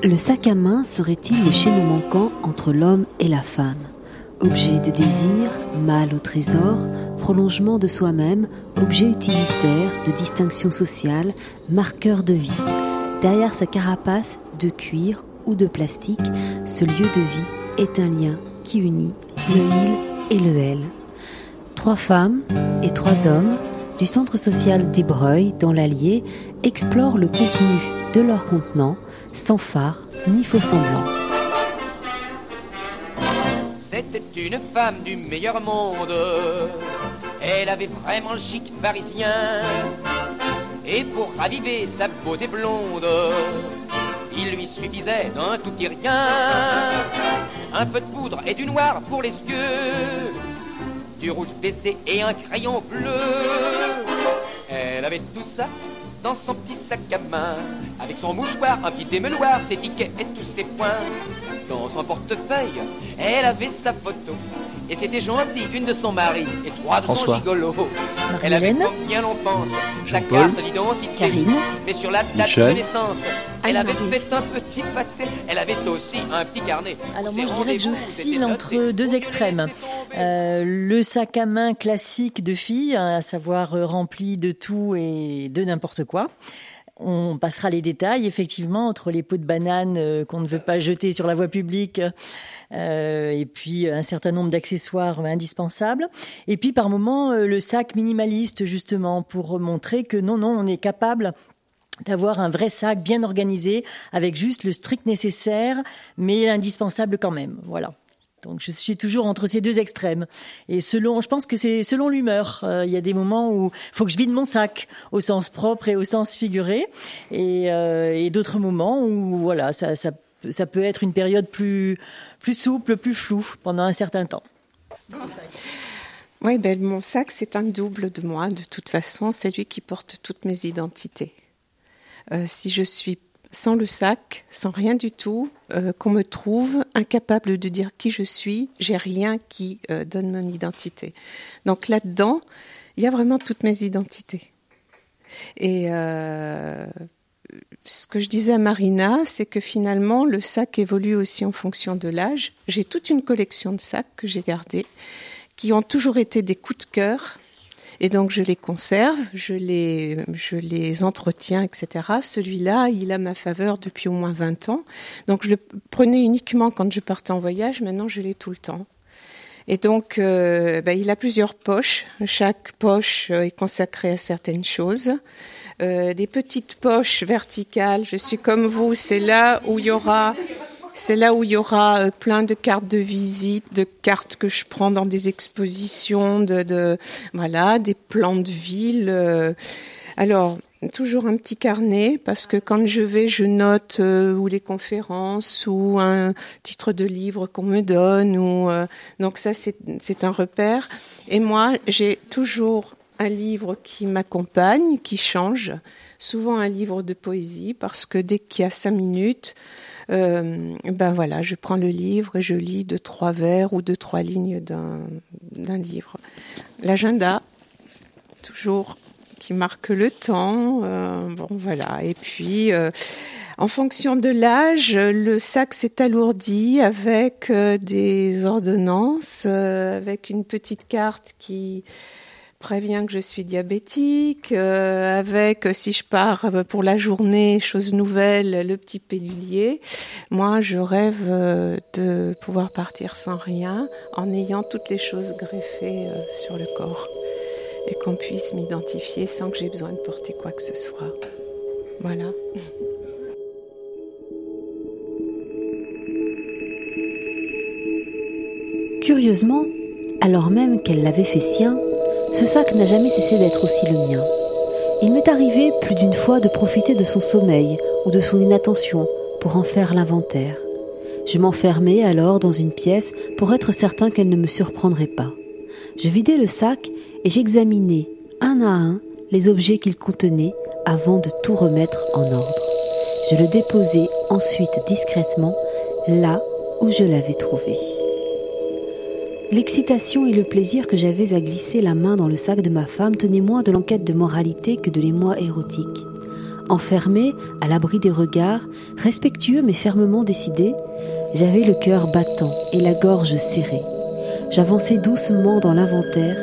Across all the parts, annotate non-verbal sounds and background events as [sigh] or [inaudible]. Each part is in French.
Le sac à main serait-il le chaînon manquant entre l'homme et la femme Objet de désir, mal au trésor, prolongement de soi-même, objet utilitaire, de distinction sociale, marqueur de vie. Derrière sa carapace de cuir ou de plastique, ce lieu de vie est un lien qui unit le il et le elle. Trois femmes et trois hommes du centre social d'Hébreuil dans l'Allier explorent le contenu de leur contenant sans phare ni faux semblant. C'était une femme du meilleur monde. Elle avait vraiment le chic parisien. Et pour raviver sa beauté blonde, il lui suffisait d'un tout petit rien. Un peu de poudre et du noir pour les yeux, du rouge baissé et un crayon bleu. Elle avait tout ça dans son petit sac à main, avec son mouchoir, un petit démeuloir, ses tickets et tous ses points. Dans son portefeuille, elle avait sa photo. Et c'était gentil, une de son mari et trois de son gigolo. Elle avait bien l'on pense, sa carte d'identité. Karine. Mais sur la date de naissance, elle avait fait un petit pâté. Elle avait aussi un petit carnet. Alors moi je dirais que j'oscille entre deux extrêmes. Euh, le sac à main classique de fille, à savoir euh, rempli de tout et de n'importe quoi on passera les détails, effectivement, entre les pots de banane euh, qu'on ne veut pas jeter sur la voie publique euh, et puis un certain nombre d'accessoires indispensables. Et puis par moment, euh, le sac minimaliste, justement, pour montrer que non, non, on est capable d'avoir un vrai sac bien organisé avec juste le strict nécessaire, mais indispensable quand même. Voilà. Donc je suis toujours entre ces deux extrêmes. Et selon, je pense que c'est selon l'humeur. Euh, il y a des moments où faut que je vide mon sac au sens propre et au sens figuré, et, euh, d'autres moments où voilà, ça, peut être une période plus plus souple, plus floue pendant un certain temps. Oui, ben mon sac c'est un double de moi. De toute façon, c'est lui qui porte toutes mes identités. Euh, si je suis sans le sac, sans rien du tout, euh, qu'on me trouve incapable de dire qui je suis, j'ai rien qui euh, donne mon identité. Donc là-dedans, il y a vraiment toutes mes identités. Et euh, ce que je disais à Marina, c'est que finalement, le sac évolue aussi en fonction de l'âge. J'ai toute une collection de sacs que j'ai gardés, qui ont toujours été des coups de cœur et donc je les conserve, je les, je les entretiens, etc. Celui-là, il a ma faveur depuis au moins 20 ans. Donc je le prenais uniquement quand je partais en voyage, maintenant je l'ai tout le temps. Et donc, euh, ben, il a plusieurs poches. Chaque poche euh, est consacrée à certaines choses. Euh, des petites poches verticales, je suis comme vous, c'est là où il y aura c'est là où il y aura euh, plein de cartes de visite, de cartes que je prends dans des expositions, de, voilà, des plans de ville. Euh. Alors, toujours un petit carnet parce que quand je vais, je note euh, ou les conférences ou un titre de livre qu'on me donne ou donc ça c'est un repère. Et moi, j'ai toujours un livre qui m'accompagne, qui change, souvent un livre de poésie parce que dès qu'il y a cinq minutes, euh, ben voilà, je prends le livre et je lis deux, trois vers ou deux, trois lignes d'un livre. L'agenda, toujours, qui marque le temps. Euh, bon, voilà. Et puis, euh, en fonction de l'âge, le sac s'est alourdi avec des ordonnances, avec une petite carte qui prévient que je suis diabétique, euh, avec, euh, si je pars euh, pour la journée, chose nouvelle, le petit pellulier. Moi, je rêve de pouvoir partir sans rien, en ayant toutes les choses greffées sur le corps, et qu'on puisse m'identifier sans que j'ai besoin de porter quoi que ce soit. Voilà. Curieusement, alors même qu'elle l'avait fait sien, ce sac n'a jamais cessé d'être aussi le mien. Il m'est arrivé plus d'une fois de profiter de son sommeil ou de son inattention pour en faire l'inventaire. Je m'enfermais alors dans une pièce pour être certain qu'elle ne me surprendrait pas. Je vidais le sac et j'examinais un à un les objets qu'il contenait avant de tout remettre en ordre. Je le déposais ensuite discrètement là où je l'avais trouvé. L'excitation et le plaisir que j'avais à glisser la main dans le sac de ma femme tenaient moins de l'enquête de moralité que de l'émoi érotique. Enfermé, à l'abri des regards, respectueux mais fermement décidé, j'avais le cœur battant et la gorge serrée. J'avançais doucement dans l'inventaire,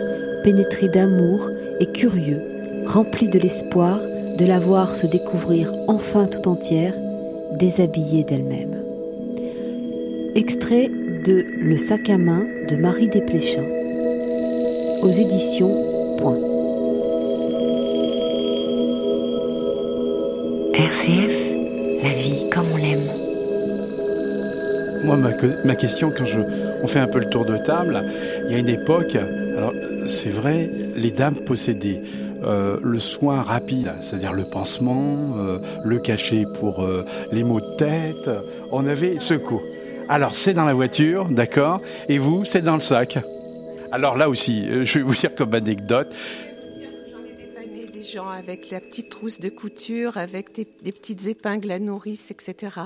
pénétré d'amour et curieux, rempli de l'espoir de la voir se découvrir enfin tout entière, déshabillée d'elle-même. Extrait de Le sac à main de Marie Desplechin aux éditions Point. RCF, la vie comme on l'aime. Moi, ma, question, quand je, on fait un peu le tour de table, il y a une époque, alors c'est vrai, les dames possédaient euh, le soin rapide, c'est-à-dire le pansement, euh, le cachet pour euh, les maux de tête. On avait secours. Alors c'est dans la voiture, d'accord, et vous, c'est dans le sac. Alors là aussi, euh, je vais vous dire comme anecdote. J'en ai dépanné des gens avec la petite trousse de couture, avec des, petites épingles à nourrice, etc.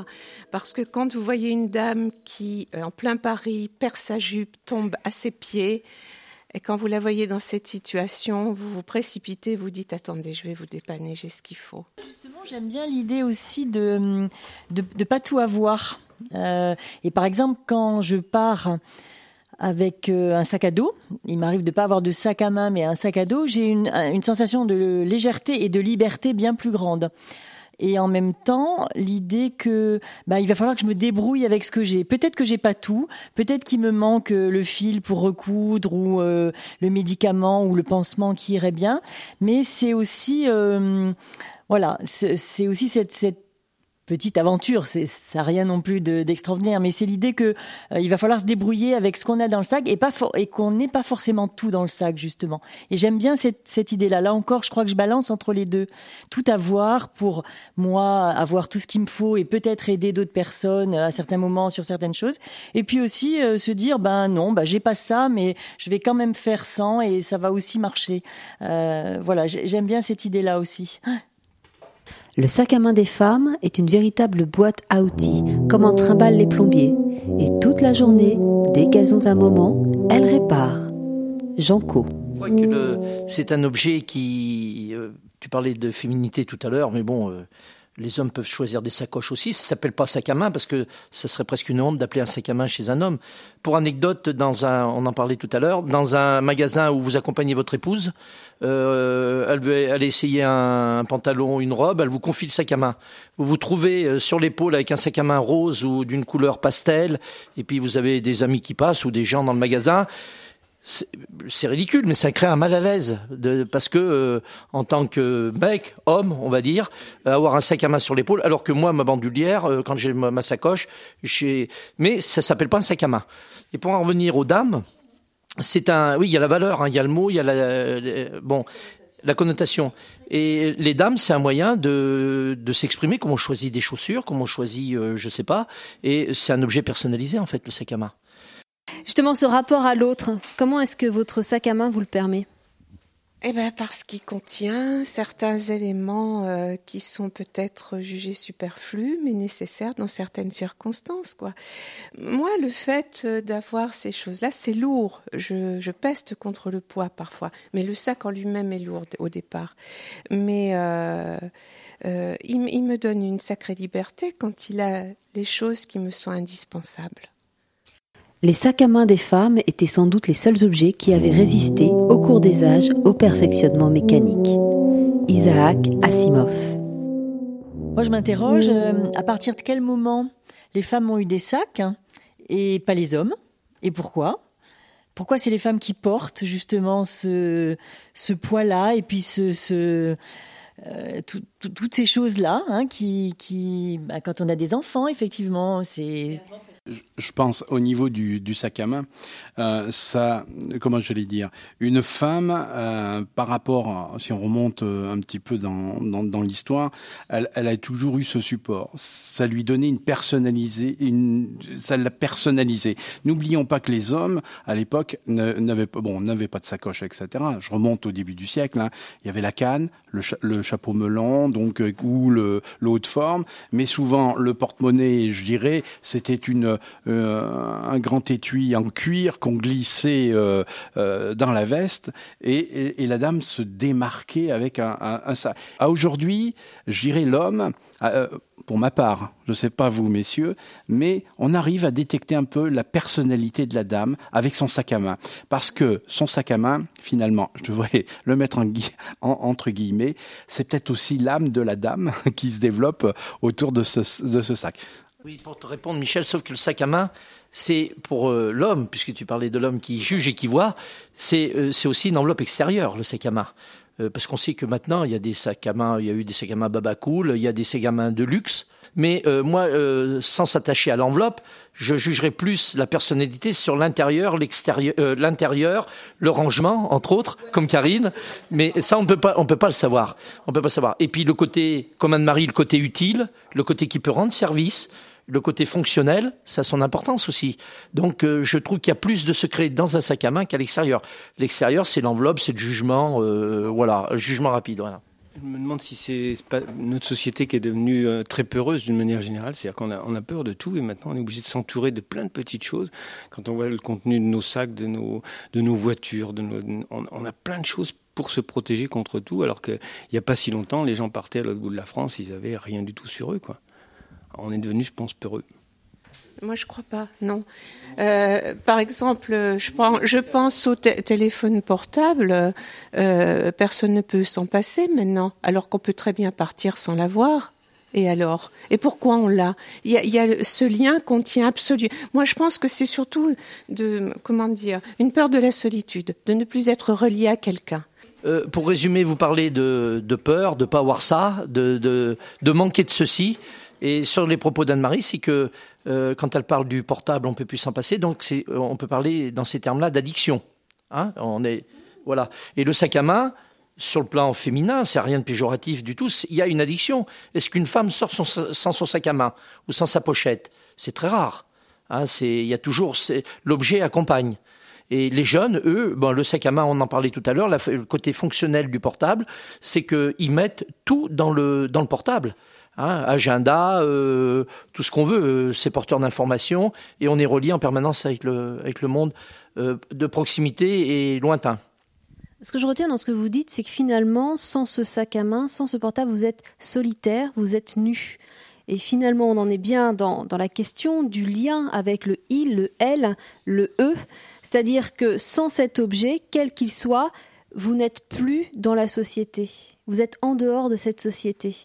Parce que quand vous voyez une dame qui, euh, en plein Paris, perd sa jupe, tombe à ses pieds, et quand vous la voyez dans cette situation, vous vous précipitez, vous dites attendez, je vais vous dépanner, j'ai ce qu'il faut. Justement, j'aime bien l'idée aussi de de, pas tout avoir. Euh, et par exemple, quand je pars avec euh, un sac à dos. Il m'arrive de pas avoir de sac à main, mais un sac à dos. J'ai une, une sensation de légèreté et de liberté bien plus grande. Et en même temps, l'idée que bah, il va falloir que je me débrouille avec ce que j'ai. Peut-être que j'ai pas tout, peut-être qu'il me manque euh, le fil pour recoudre ou euh, le médicament ou le pansement qui irait bien, mais c'est aussi voilà, c'est aussi cette, cette petite aventure. C'est ça rien non plus d'extraordinaire, mais c'est l'idée que euh, il va falloir se débrouiller avec ce qu'on a dans le sac et pas et qu'on n'ait pas forcément tout dans le sac justement. Et j'aime bien cette, cette idée-là. Là encore, je crois que je balance entre les deux. Tout avoir pour moi, avoir tout ce qu'il me faut et peut-être aider d'autres personnes à certains moments sur certaines choses. Et puis aussi euh, se dire ben non, ben j'ai pas ça, mais je vais quand même faire sans et ça va aussi marcher. Euh, voilà, j'aime bien cette idée-là aussi. Le sac à main des femmes est une véritable boîte à outils, comme en trimballent les plombiers. Et toute la journée, dès qu'elles ont un moment, elles réparent. Jean Co. Je crois que c'est un objet qui. Euh, tu parlais de féminité tout à l'heure, mais bon. Euh, les hommes peuvent choisir des sacoches aussi. Ça s'appelle pas sac à main parce que ça serait presque une honte d'appeler un sac à main chez un homme. Pour anecdote, dans un, on en parlait tout à l'heure, dans un magasin où vous accompagnez votre épouse, euh, elle veut aller essayer un, pantalon, une robe, elle vous confie le sac à main. Vous vous trouvez euh, sur l'épaule avec un sac à main rose ou d'une couleur pastel, et puis vous avez des amis qui passent ou des gens dans le magasin c'est ridicule, mais ça crée un mal à l'aise parce que euh, en tant que mec, homme, on va dire, avoir un sac à main sur l'épaule, alors que moi, ma bandoulière, quand j'ai ma, sacoche, mais ça s'appelle pas un sac à main. Et pour en revenir aux dames, c'est un, oui, il y a la valeur, hein, il y a le mot, il y a la, bon, la connotation. Et les dames, c'est un moyen de, de s'exprimer, comme on choisit des chaussures, comme on choisit, euh, je sais pas, et c'est un objet personnalisé en fait, le sac à main. Justement, ce rapport à l'autre, comment est-ce que votre sac à main vous le permet? Eh ben parce qu'il contient certains éléments euh, qui sont peut-être jugés superflus, mais nécessaires dans certaines circonstances. Moi, le fait euh, d'avoir ces choses-là, c'est lourd. Je, peste contre le poids parfois, mais le sac en lui-même est lourd au départ. Mais euh, il me donne une sacrée liberté quand il a les choses qui me sont indispensables. Les sacs à main des femmes étaient sans doute les seuls objets qui avaient résisté au cours des âges au perfectionnement mécanique. Isaac Asimov. Moi, je m'interroge euh, à partir de quel moment les femmes ont eu des sacs hein, et pas les hommes Et pourquoi? Pourquoi c'est les femmes qui portent justement ce, ce poids-là et puis ce, ce euh, toutes ces choses-là hein, qui, qui bah, quand on a des enfants, effectivement, c'est je pense au niveau du, sac à main, euh, ça, comment j'allais dire, une femme euh, par rapport, si on remonte euh, un petit peu dans, dans, l'histoire, elle, a toujours eu ce support. Ça lui donnait une personnalisée, ça l'a personnalisé. N'oublions pas que les hommes à l'époque n'avaient pas, bon, n'avaient pas de sacoche, etc. Je remonte au début du siècle. Hein. Il y avait la canne, le, chapeau melon, donc ou le, le haut de forme, mais souvent le porte-monnaie, je dirais, c'était une un grand étui en cuir qu'on glissait dans la veste et, la dame se démarquait avec un, un, un sac. À aujourd'hui, je dirais l'homme pour ma part, je ne sais pas vous, messieurs, mais on arrive à détecter un peu la personnalité de la dame avec son sac à main. Parce que son sac à main, finalement, [laughs] je devrais le mettre en, entre guillemets, c'est peut-être aussi l'âme de la dame [laughs] qui se développe autour de ce, sac. Oui, pour te répondre, Michel, sauf que le sac à main, c'est pour euh, l'homme, puisque tu parlais de l'homme qui juge et qui voit, c'est euh, aussi une enveloppe extérieure, le sac à main. Euh, parce qu'on sait que maintenant, il y a des sacs à main, il y a eu des sacs à main Baba Cool, il y a des sacs à main de luxe. Mais euh, moi, euh, sans s'attacher à l'enveloppe, je jugerai plus la personnalité sur l'intérieur, l'extérieur, l'intérieur, le rangement, entre autres, comme Karine. Mais ça, on peut pas, on peut pas le savoir. On peut pas savoir. Et puis le côté, comme Anne-Marie, le côté utile, le côté qui peut rendre service, le côté fonctionnel, ça a son importance aussi. Donc euh, je trouve qu'il y a plus de secrets dans un sac à main qu'à l'extérieur. L'extérieur, c'est l'enveloppe, c'est le jugement, euh, voilà, jugement rapide. Voilà. Je me demande si c'est notre société qui est devenue euh, très peureuse d'une manière générale. C'est-à-dire qu'on a, peur de tout et maintenant on est obligé de s'entourer de plein de petites choses. Quand on voit le contenu de nos sacs, de nos, nos voitures, de on, on, a plein de choses pour se protéger contre tout. Alors qu'il n'y a pas si longtemps, les gens partaient à l'autre bout de la France, ils avaient rien du tout sur eux, quoi on est devenu, je pense, peureux. Moi, je crois pas, non. Euh, par exemple, je pense, je pense au téléphone portable. Euh, personne ne peut s'en passer maintenant, alors qu'on peut très bien partir sans l'avoir. Et alors? Et pourquoi on l'a? Il, il y, a, ce lien qu'on tient absolument. Moi, je pense que c'est surtout de, comment dire, une peur de la solitude, de ne plus être relié à quelqu'un. Euh, pour résumer, vous parlez de, de peur, de pas avoir ça, de, de, de manquer de ceci. Et sur les propos d'Anne-Marie, c'est que euh, quand elle parle du portable, on peut plus s'en passer. Donc euh, on peut parler dans ces termes-là d'addiction. Hein on est voilà. Et le sac à main, sur le plan féminin, c'est rien de péjoratif du tout. Il y a une addiction. Est-ce qu'une femme sort sans son sac à main ou sans sa pochette? C'est très rare. Hein, il y a toujours l'objet accompagne. Et les jeunes, eux, bon, le sac à main, on en parlait tout à l'heure, le côté fonctionnel du portable, c'est qu'ils mettent tout dans le, dans le portable. Hein, agenda, euh, tout ce qu'on veut, euh, c'est porteur d'informations, et on est relié en permanence avec le, avec le monde euh, de proximité et lointain. Ce que je retiens dans ce que vous dites, c'est que finalement, sans ce sac à main, sans ce portable, vous êtes solitaire, vous êtes nu. Et finalement, on en est bien dans, dans la question du lien avec le il, le elle, le e. C'est-à-dire que sans cet objet, quel qu'il soit, vous n'êtes plus dans la société. Vous êtes en dehors de cette société.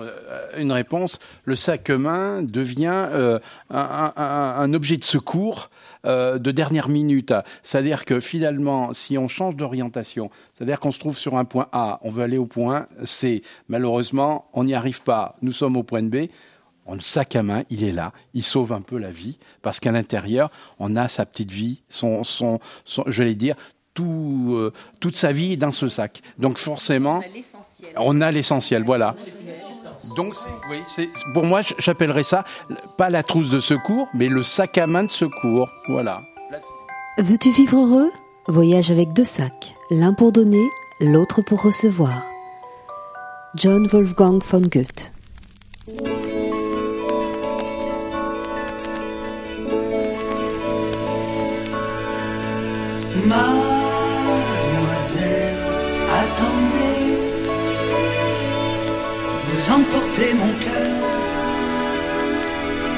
Euh, une réponse, le sac main devient euh, un, objet de secours euh, de dernière minute. C'est-à-dire que finalement, si on change d'orientation, c'est-à-dire qu'on se trouve sur un point A, on veut aller au point C, malheureusement, on n'y arrive pas, nous sommes au point B, le sac à main, il est là, il sauve un peu la vie, parce qu'à l'intérieur, on a sa petite vie, son, son, son je vais dire, tout, toute sa vie dans ce sac. Donc forcément, on a l'essentiel, voilà. Donc, oui, pour moi, j'appellerais ça pas la trousse de secours, mais le sac à main de secours. Voilà. Veux-tu vivre heureux? Voyage avec deux sacs, l'un pour donner, l'autre pour recevoir. John Wolfgang von Goethe. Vous emportez mon cœur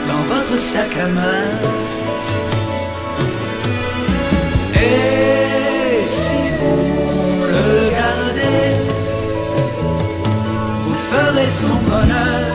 dans votre sac à main. Et si vous le gardez, vous ferez son bonheur